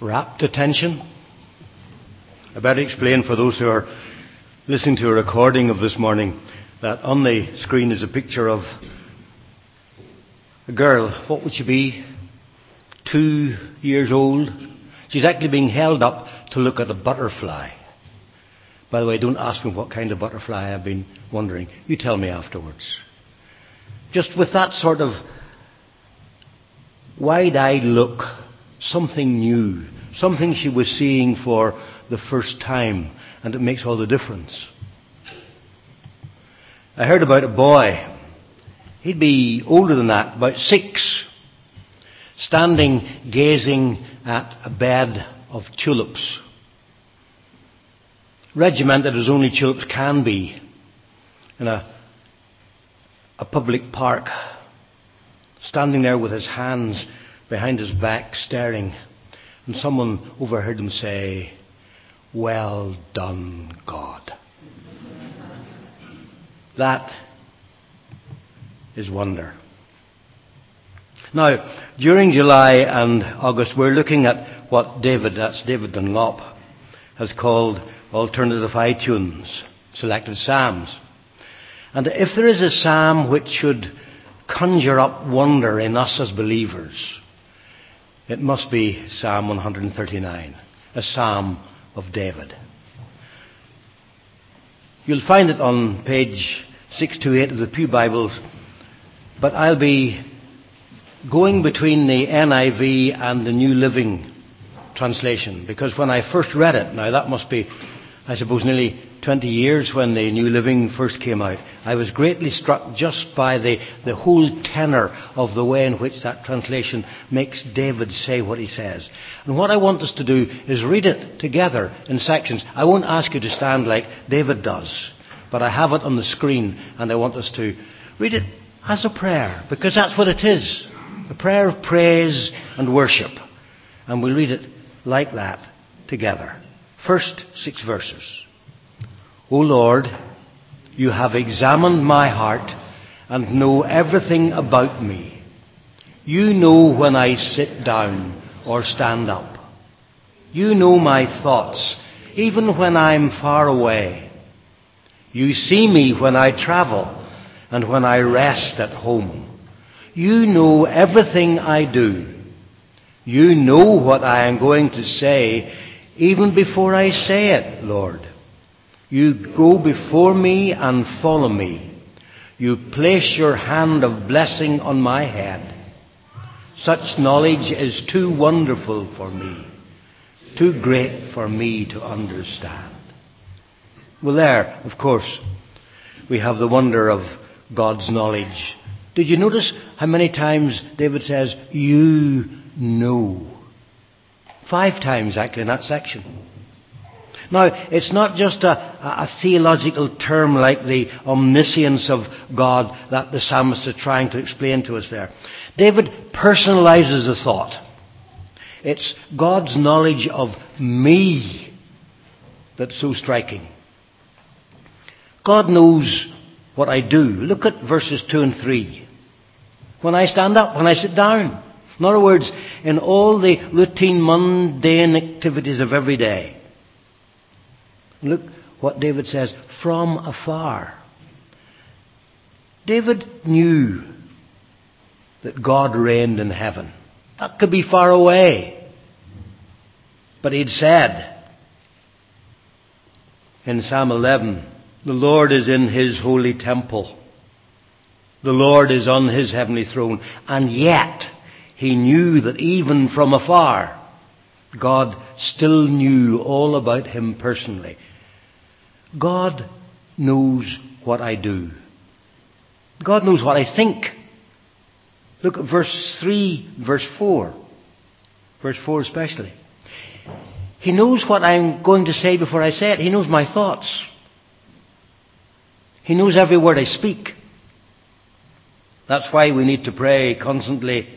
rapt attention. I better explain for those who are listening to a recording of this morning that on the screen is a picture of a girl. What would she be? Two years old. She's actually being held up to look at a butterfly. By the way, don't ask me what kind of butterfly I've been wondering. You tell me afterwards. Just with that sort of wide eyed look, something new, something she was seeing for the first time, and it makes all the difference. I heard about a boy. He'd be older than that, about six, standing gazing at a bed of tulips. Regimented as only tulips can be in a, a public park, standing there with his hands behind his back, staring, and someone overheard him say, well done, God. That is wonder. Now, during July and August, we're looking at what David, that's David Dunlop, has called alternative iTunes, selected Psalms. And if there is a Psalm which should conjure up wonder in us as believers, it must be Psalm 139, a Psalm of David. You'll find it on page 628 of the Pew Bibles, but I'll be going between the NIV and the New Living Translation because when I first read it, now that must be, I suppose, nearly 20 years when the New Living first came out, I was greatly struck just by the, the whole tenor of the way in which that translation makes David say what he says. And what I want us to do is read it together in sections. I won't ask you to stand like David does, but I have it on the screen and I want us to read it as a prayer, because that's what it is. A prayer of praise and worship. And we'll read it like that together. First six verses. O Lord, you have examined my heart and know everything about me. You know when I sit down or stand up. You know my thoughts, even when I'm far away. You see me when I travel and when I rest at home. You know everything I do. You know what I am going to say even before I say it, Lord. You go before me and follow me. You place your hand of blessing on my head. Such knowledge is too wonderful for me, too great for me to understand. Well, there, of course, we have the wonder of God's knowledge. Did you notice how many times David says, You know? Five times, actually, in that section. Now, it's not just a, a, theological term like the omniscience of God that the psalmist is trying to explain to us there. David personalizes the thought. It's God's knowledge of me that's so striking. God knows what I do. Look at verses 2 and 3. When I stand up, when I sit down. In other words, in all the routine, mundane activities of every day. Look what David says from afar. David knew that God reigned in heaven. That could be far away. But he'd said in Psalm 11, the Lord is in his holy temple. The Lord is on his heavenly throne. And yet, he knew that even from afar, God still knew all about him personally. God knows what I do. God knows what I think. Look at verse 3, verse 4. Verse 4 especially. He knows what I'm going to say before I say it. He knows my thoughts. He knows every word I speak. That's why we need to pray constantly,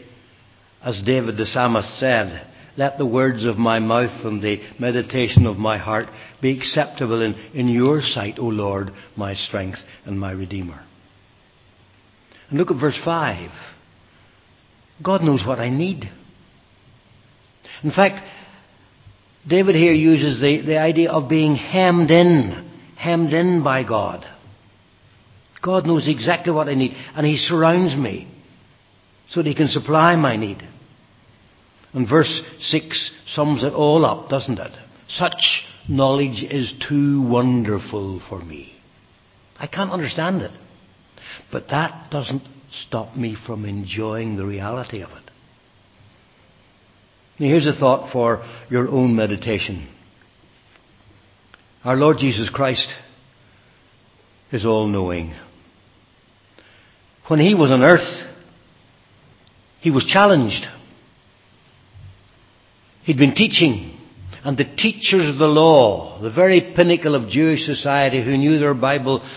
as David the psalmist said, let the words of my mouth and the meditation of my heart be acceptable in, in your sight, O Lord, my strength and my Redeemer. And look at verse 5. God knows what I need. In fact, David here uses the, the idea of being hemmed in, hemmed in by God. God knows exactly what I need, and He surrounds me so that He can supply my need. And verse 6 sums it all up, doesn't it? Such knowledge is too wonderful for me. I can't understand it. But that doesn't stop me from enjoying the reality of it. Now here's a thought for your own meditation. Our Lord Jesus Christ is all knowing. When he was on earth, he was challenged. He'd been teaching, and the teachers of the law, the very pinnacle of Jewish society who knew their Bible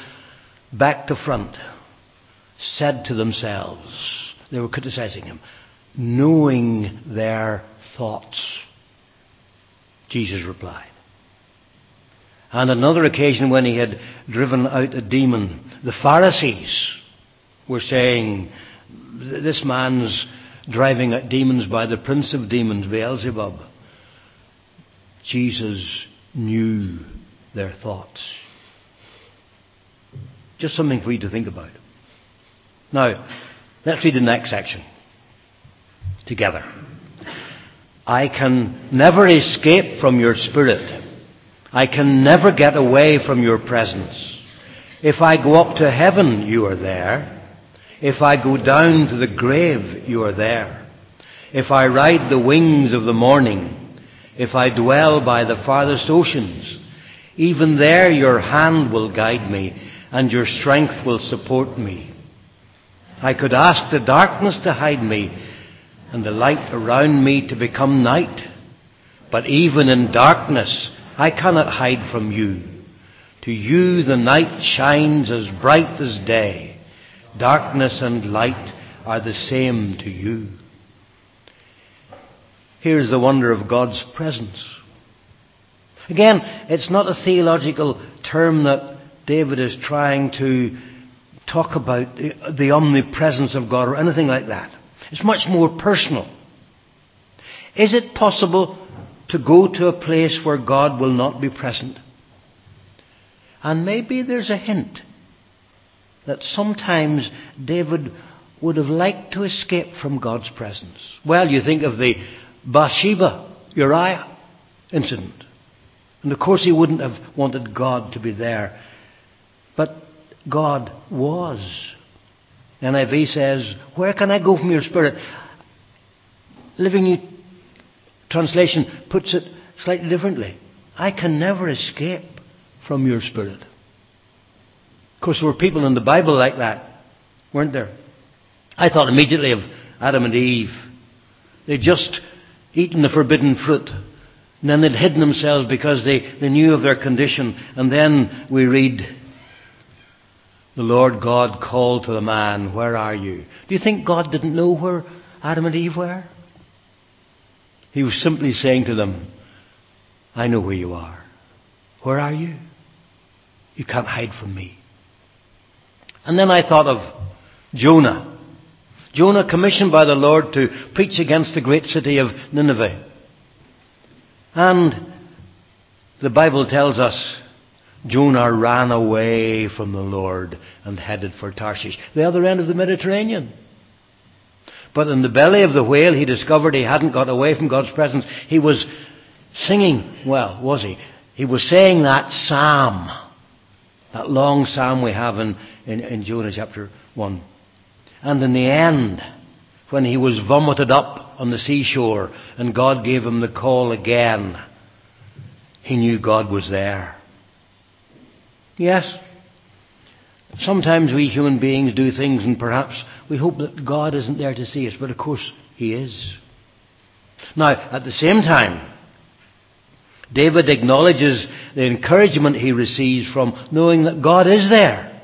back to front, said to themselves, they were criticizing him, knowing their thoughts. Jesus replied. And another occasion when he had driven out a demon, the Pharisees were saying, This man's driving out demons by the prince of demons, Beelzebub. Jesus knew their thoughts. Just something for you to think about. Now, let's read the next section together. I can never escape from your spirit. I can never get away from your presence. If I go up to heaven, you are there. If I go down to the grave, you are there. If I ride the wings of the morning, if I dwell by the farthest oceans, even there your hand will guide me and your strength will support me. I could ask the darkness to hide me and the light around me to become night. But even in darkness, I cannot hide from you. To you the night shines as bright as day. Darkness and light are the same to you. Here's the wonder of God's presence. Again, it's not a theological term that David is trying to talk about the omnipresence of God or anything like that. It's much more personal. Is it possible to go to a place where God will not be present? And maybe there's a hint that sometimes David would have liked to escape from God's presence. Well, you think of the Bathsheba, Uriah incident. And of course he wouldn't have wanted God to be there. But God was. NIV says, Where can I go from your spirit? Living New Translation puts it slightly differently. I can never escape from your spirit. Of course, there were people in the Bible like that, weren't there? I thought immediately of Adam and Eve. They'd just eaten the forbidden fruit. And then they'd hidden themselves because they, they knew of their condition. And then we read, the Lord God called to the man, Where are you? Do you think God didn't know where Adam and Eve were? He was simply saying to them, I know where you are. Where are you? You can't hide from me. And then I thought of Jonah. Jonah commissioned by the Lord to preach against the great city of Nineveh. And the Bible tells us Jonah ran away from the Lord and headed for Tarshish, the other end of the Mediterranean. But in the belly of the whale, he discovered he hadn't got away from God's presence. He was singing, well, was he? He was saying that psalm, that long psalm we have in in, in Jonah chapter 1. And in the end, when he was vomited up on the seashore and God gave him the call again, he knew God was there. Yes, sometimes we human beings do things and perhaps we hope that God isn't there to see us, but of course He is. Now, at the same time, David acknowledges the encouragement he receives from knowing that God is there.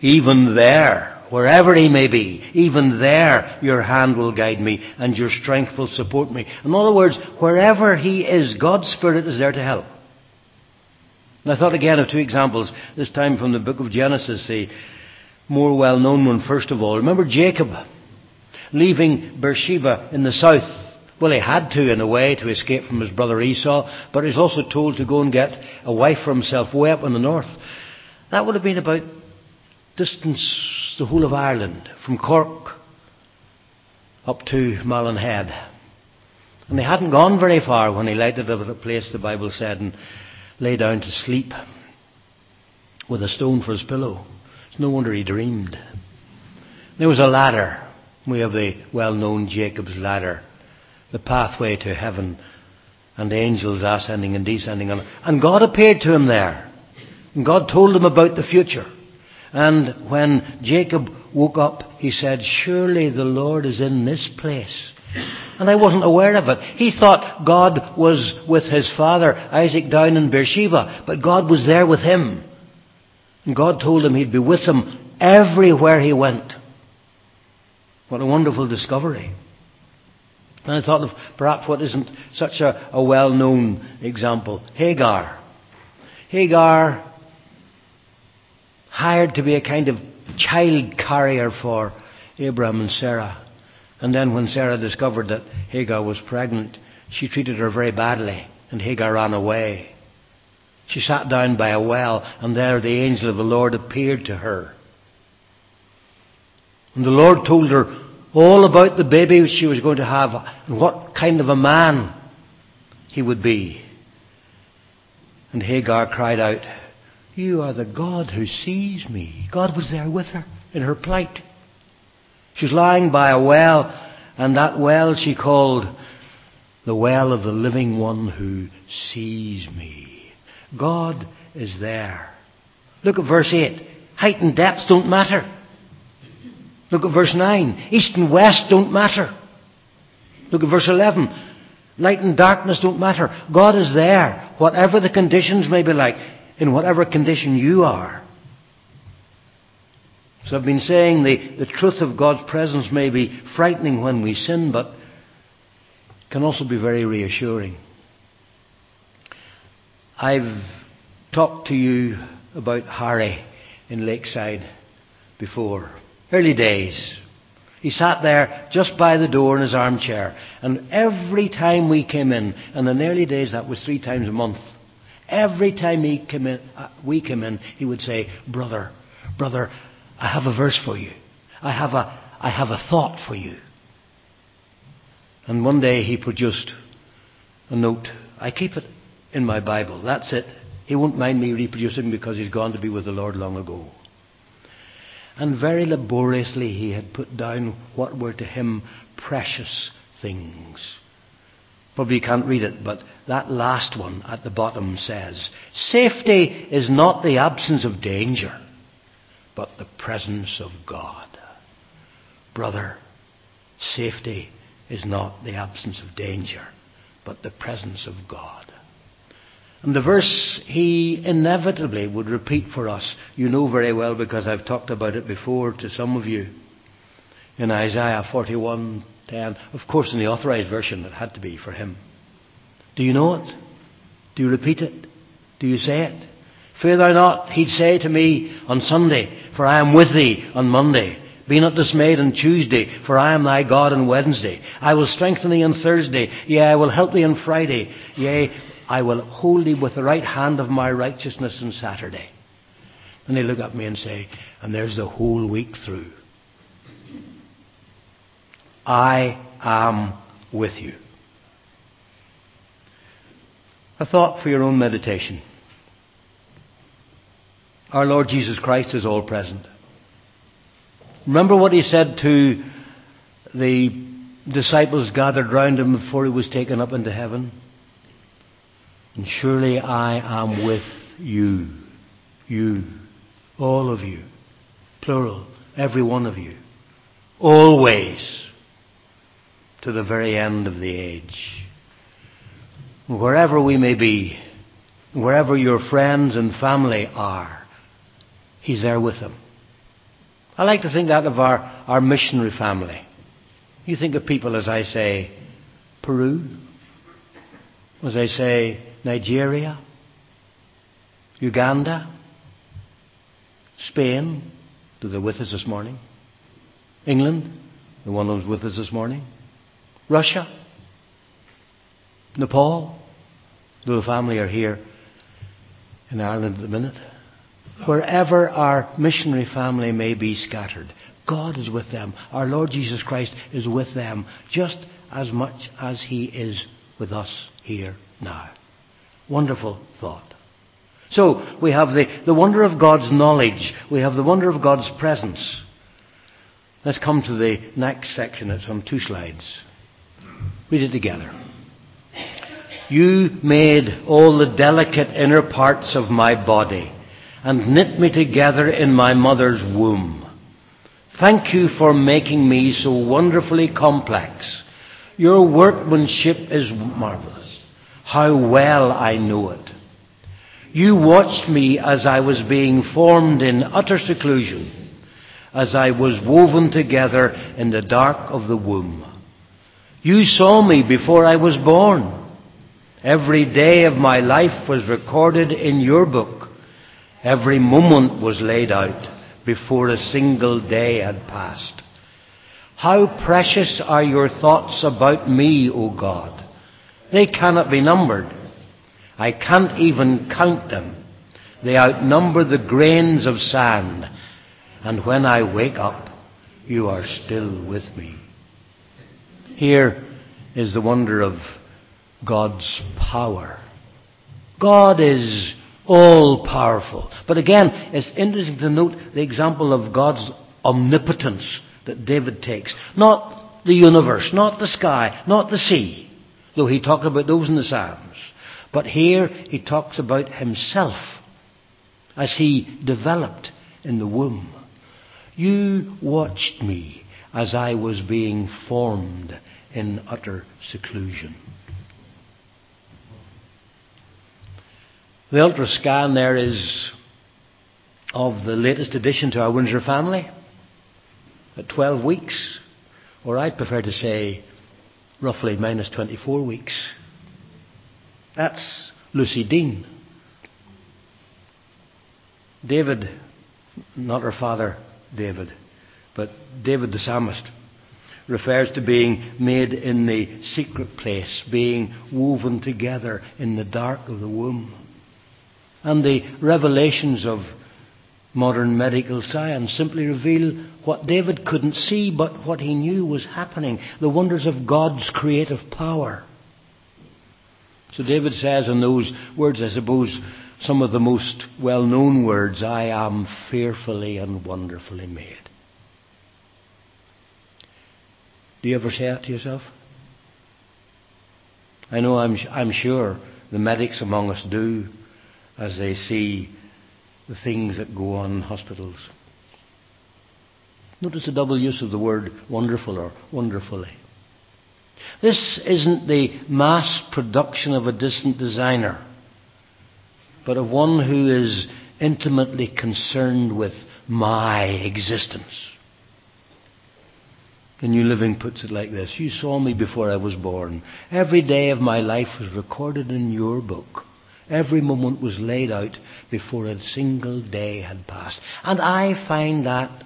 Even there, wherever he may be, even there your hand will guide me and your strength will support me. In other words, wherever he is, God's Spirit is there to help. And I thought again of two examples, this time from the book of Genesis, the more well known one first of all. Remember Jacob leaving Beersheba in the south Well, he had to in a way to escape from his brother Esau, but he's also told to go and get a wife for himself way up in the north. That would have been about distance the whole of Ireland, from Cork up to Malin Head. And he hadn't gone very far when he lighted at a place the Bible said and lay down to sleep with a stone for his pillow. It's no wonder he dreamed. There was a ladder. We have the well-known Jacob's ladder, the pathway to heaven, and angels ascending and descending. And God appeared to him there. And God told him about the future. And when Jacob woke up, he said, Surely the Lord is in this place. And I wasn't aware of it. He thought God was with his father, Isaac, down in Beersheba, but God was there with him. And God told him he'd be with him everywhere he went. What a wonderful discovery. And I thought of perhaps what isn't such a, a well known example Hagar. Hagar hired to be a kind of child carrier for Abraham and Sarah. And then when Sarah discovered that Hagar was pregnant, she treated her very badly, and Hagar ran away. She sat down by a well, and there the angel of the Lord appeared to her. And the Lord told her all about the baby she was going to have and what kind of a man he would be. And Hagar cried out, You are the God who sees me. God was there with her in her plight. She was lying by a well, and that well she called the well of the living one who sees me. God is there. Look at verse 8. Height and depth don't matter. Look at verse 9. East and west don't matter. Look at verse 11. Light and darkness don't matter. God is there, whatever the conditions may be like, in whatever condition you are. So I've been saying the, the truth of God's presence may be frightening when we sin, but can also be very reassuring. I've talked to you about Harry in Lakeside before. Early days. He sat there just by the door in his armchair, and every time we came in, and in the early days that was three times a month, every time he came in, uh, we came in, he would say, Brother, brother, I have a verse for you. I have a, I have a thought for you. And one day he produced a note. I keep it in my Bible. That's it. He won't mind me reproducing because he's gone to be with the Lord long ago. And very laboriously he had put down what were to him precious things. Probably you can't read it, but that last one at the bottom says, Safety is not the absence of danger, but the presence of God. Brother, safety is not the absence of danger, but the presence of God. And the verse he inevitably would repeat for us, you know very well because I've talked about it before to some of you. In Isaiah 41:10, of course in the authorized version it had to be for him. Do you know it? Do you repeat it? Do you say it? Fear thou not, he'd say to me on Sunday, for I am with thee on Monday. Be not dismayed on Tuesday, for I am thy God on Wednesday. I will strengthen thee on Thursday. Yea, I will help thee on Friday. Yea, I will hold thee with the right hand of my righteousness on Saturday. And they look at me and say, and there's the whole week through. I am with you. A thought for your own meditation. Our Lord Jesus Christ is all present. Remember what he said to the disciples gathered round him before he was taken up into heaven? And surely I am with you. You. All of you. Plural. Every one of you. Always. To the very end of the age. Wherever we may be, wherever your friends and family are, He's there with them. I like to think that of our, our missionary family. You think of people, as I say, Peru, as I say, Nigeria, Uganda, Spain, they're with us this morning, England, the one who was with us this morning, Russia, Nepal, though the family are here in Ireland at the minute. Wherever our missionary family may be scattered, God is with them. Our Lord Jesus Christ is with them just as much as He is with us here now. Wonderful thought. So, we have the, the wonder of God's knowledge. We have the wonder of God's presence. Let's come to the next section. It's on two slides. Read it together. You made all the delicate inner parts of my body and knit me together in my mother's womb. Thank you for making me so wonderfully complex. Your workmanship is marvelous. How well I know it. You watched me as I was being formed in utter seclusion, as I was woven together in the dark of the womb. You saw me before I was born. Every day of my life was recorded in your book. Every moment was laid out before a single day had passed. How precious are your thoughts about me, O God. They cannot be numbered. I can't even count them. They outnumber the grains of sand. And when I wake up, you are still with me. Here is the wonder of God's power. God is all powerful. But again, it's interesting to note the example of God's omnipotence that David takes. Not the universe, not the sky, not the sea, though he talked about those in the Psalms. But here he talks about himself as he developed in the womb. You watched me as I was being formed in utter seclusion. The ultra scan there is of the latest addition to our Windsor family at 12 weeks, or I'd prefer to say roughly minus 24 weeks. That's Lucy Dean. David, not her father David, but David the psalmist, refers to being made in the secret place, being woven together in the dark of the womb and the revelations of modern medical science simply reveal what David couldn't see, but what he knew was happening the wonders of God's creative power. So David says in those words, I suppose, some of the most well known words I am fearfully and wonderfully made. Do you ever say that to yourself? I know I'm, I'm sure the medics among us do as they see the things that go on in hospitals. Notice the double use of the word wonderful or wonderfully. This isn't the mass production of a distant designer, but of one who is intimately concerned with my existence. The New Living puts it like this You saw me before I was born. Every day of my life was recorded in your book. Every moment was laid out before a single day had passed. And I find that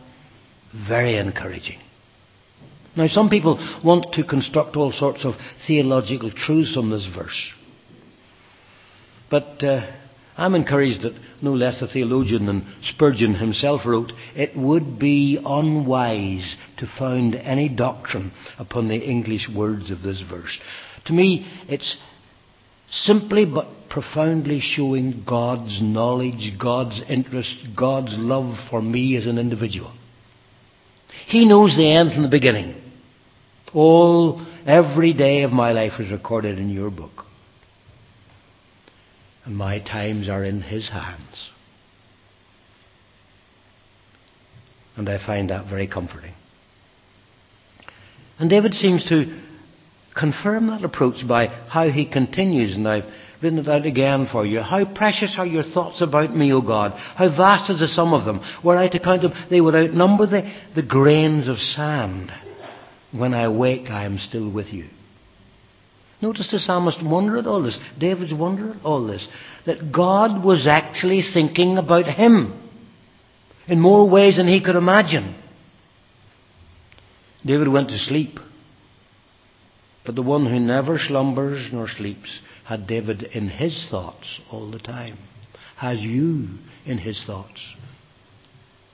very encouraging. Now, some people want to construct all sorts of theological truths from this verse. But uh, I'm encouraged that no less a theologian than Spurgeon himself wrote, It would be unwise to found any doctrine upon the English words of this verse. To me, it's simply but profoundly showing God's knowledge, God's interest, God's love for me as an individual. He knows the end from the beginning. All, every day of my life is recorded in your book. And my times are in His hands. And I find that very comforting. And David seems to confirm that approach by how he continues, and I've it out again for you. How precious are your thoughts about me, O God? How vast is the sum of them? Were I to count them, they would outnumber the, the grains of sand. When I awake, I am still with you. Notice the psalmist wonder at all this. David's wonder at all this. That God was actually thinking about him in more ways than he could imagine. David went to sleep But the one who never slumbers nor sleeps had David in his thoughts all the time, has you in his thoughts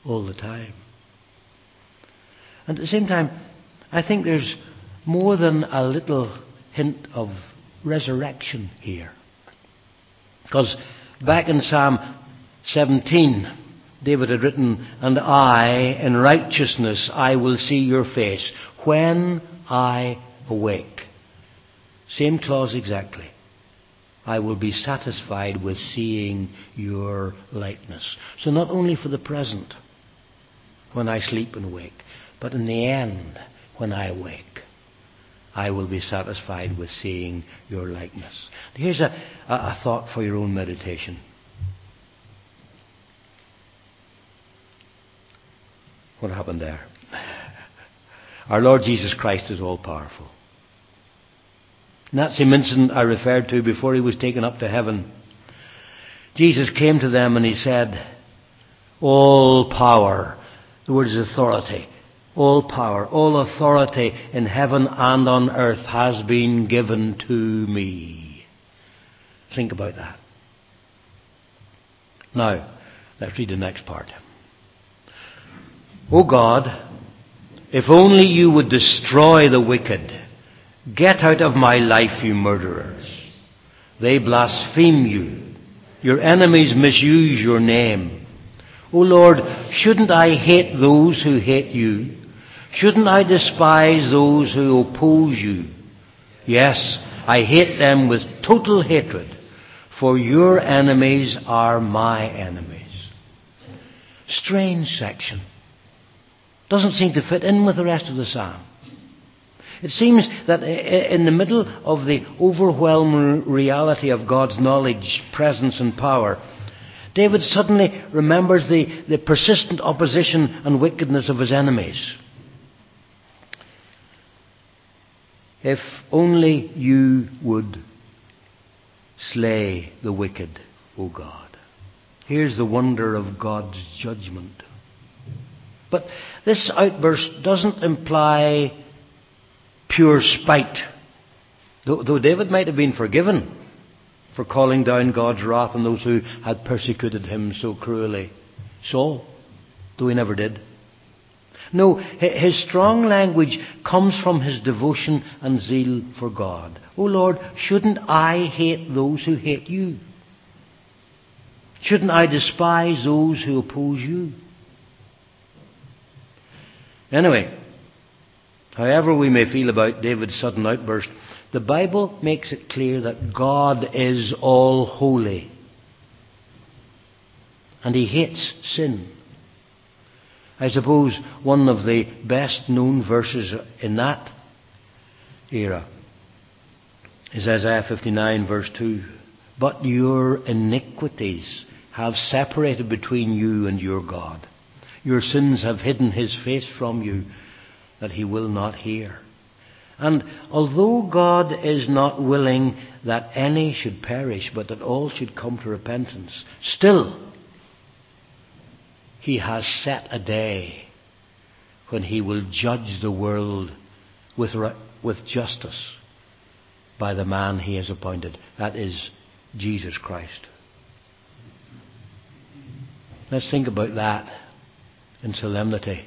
all the time. And at the same time, I think there's more than a little hint of resurrection here. Because back in Psalm 17, David had written, And I, in righteousness, I will see your face when I awake. Same clause exactly. I will be satisfied with seeing your likeness. So not only for the present, when I sleep and wake, but in the end, when I awake, I will be satisfied with seeing your likeness. Here's a, a, a thought for your own meditation. What happened there? Our Lord Jesus Christ is all powerful. In that same incident I referred to before he was taken up to heaven, Jesus came to them and he said, All power, the word is authority, all power, all authority in heaven and on earth has been given to me. Think about that. Now, let's read the next part. O God, if only you would destroy the wicked. Get out of my life, you murderers. They blaspheme you. Your enemies misuse your name. O Lord, shouldn't I hate those who hate you? Shouldn't I despise those who oppose you? Yes, I hate them with total hatred, for your enemies are my enemies. Strange section doesn't seem to fit in with the rest of the psalm. It seems that in the middle of the overwhelming reality of God's knowledge, presence, and power, David suddenly remembers the, the persistent opposition and wickedness of his enemies. If only you would slay the wicked, O God. Here's the wonder of God's judgment. But this outburst doesn't imply pure spite. Though, David might have been forgiven for calling down God's wrath on those who had persecuted him so cruelly. Saul, though he never did. No, his strong language comes from his devotion and zeal for God. Oh Lord, shouldn't I hate those who hate you? Shouldn't I despise those who oppose you? Anyway, however we may feel about David's sudden outburst, the Bible makes it clear that God is all holy. And he hates sin. I suppose one of the best known verses in that era is Isaiah 59 verse 2. But your iniquities have separated between you and your God. Your sins have hidden his face from you that he will not hear. And although God is not willing that any should perish, but that all should come to repentance, still, he has set a day when he will judge the world with, with justice by the man he has appointed. That is Jesus Christ. Let's think about that in solemnity.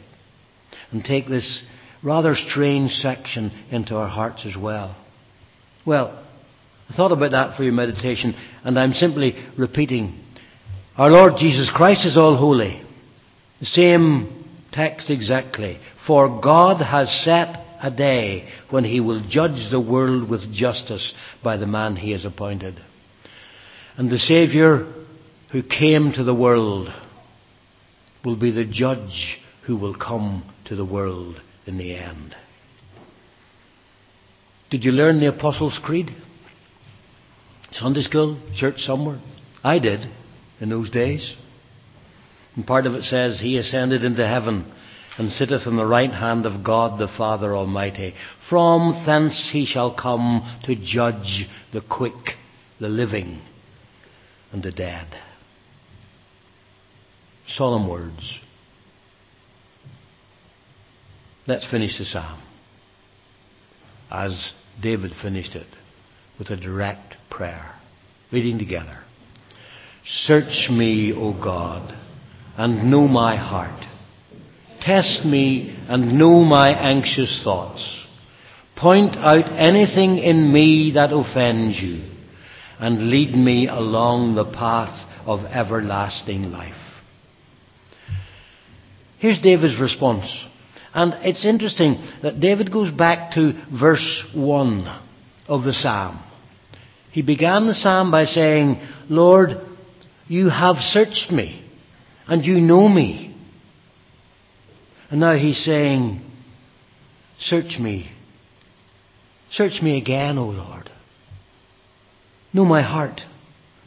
And take this rather strange section into our hearts as well. Well, I thought about that for your meditation, and I'm simply repeating. Our Lord Jesus Christ is all holy. The same text exactly. For God has set a day when he will judge the world with justice by the man he has appointed. And the Saviour who came to the world will be the judge who will come to the world in the end. Did you learn the Apostles' Creed? Sunday school, church somewhere? I did in those days. And part of it says, He ascended into heaven and sitteth on the right hand of God the Father Almighty. From thence he shall come to judge the quick, the living, and the dead solemn words. Let's finish the psalm as David finished it with a direct prayer. Reading together. Search me, O God, and know my heart. Test me and know my anxious thoughts. Point out anything in me that offends you, and lead me along the path of everlasting life. Here's David's response. And it's interesting that David goes back to verse 1 of the psalm. He began the psalm by saying, Lord, you have searched me, and you know me. And now he's saying, Search me. Search me again, O Lord. Know my heart.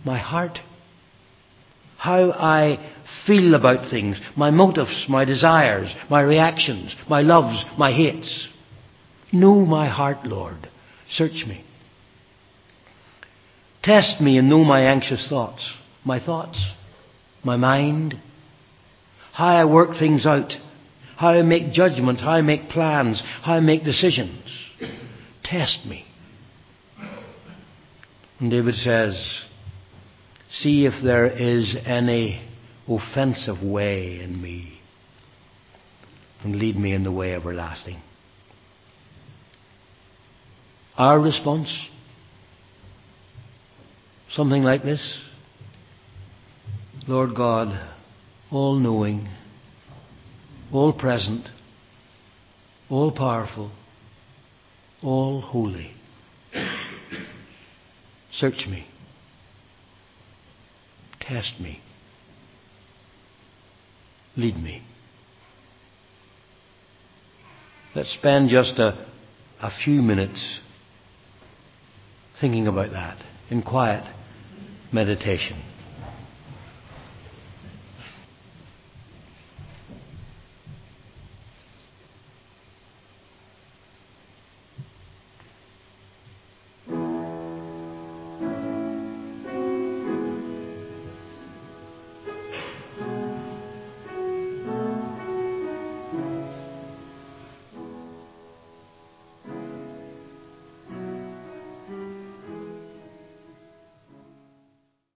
My heart. How I feel about things, my motives, my desires, my reactions, my loves, my hates. Know my heart, Lord. Search me. Test me and know my anxious thoughts, my thoughts, my mind, how I work things out, how I make judgments, how I make plans, how I make decisions. Test me. And David says, See if there is any offensive way in me, and lead me in the way everlasting. Our response? Something like this Lord God, all knowing, all present, all powerful, all holy. Search me. Test me. Lead me. Let's spend just a, a few minutes thinking about that in quiet meditation.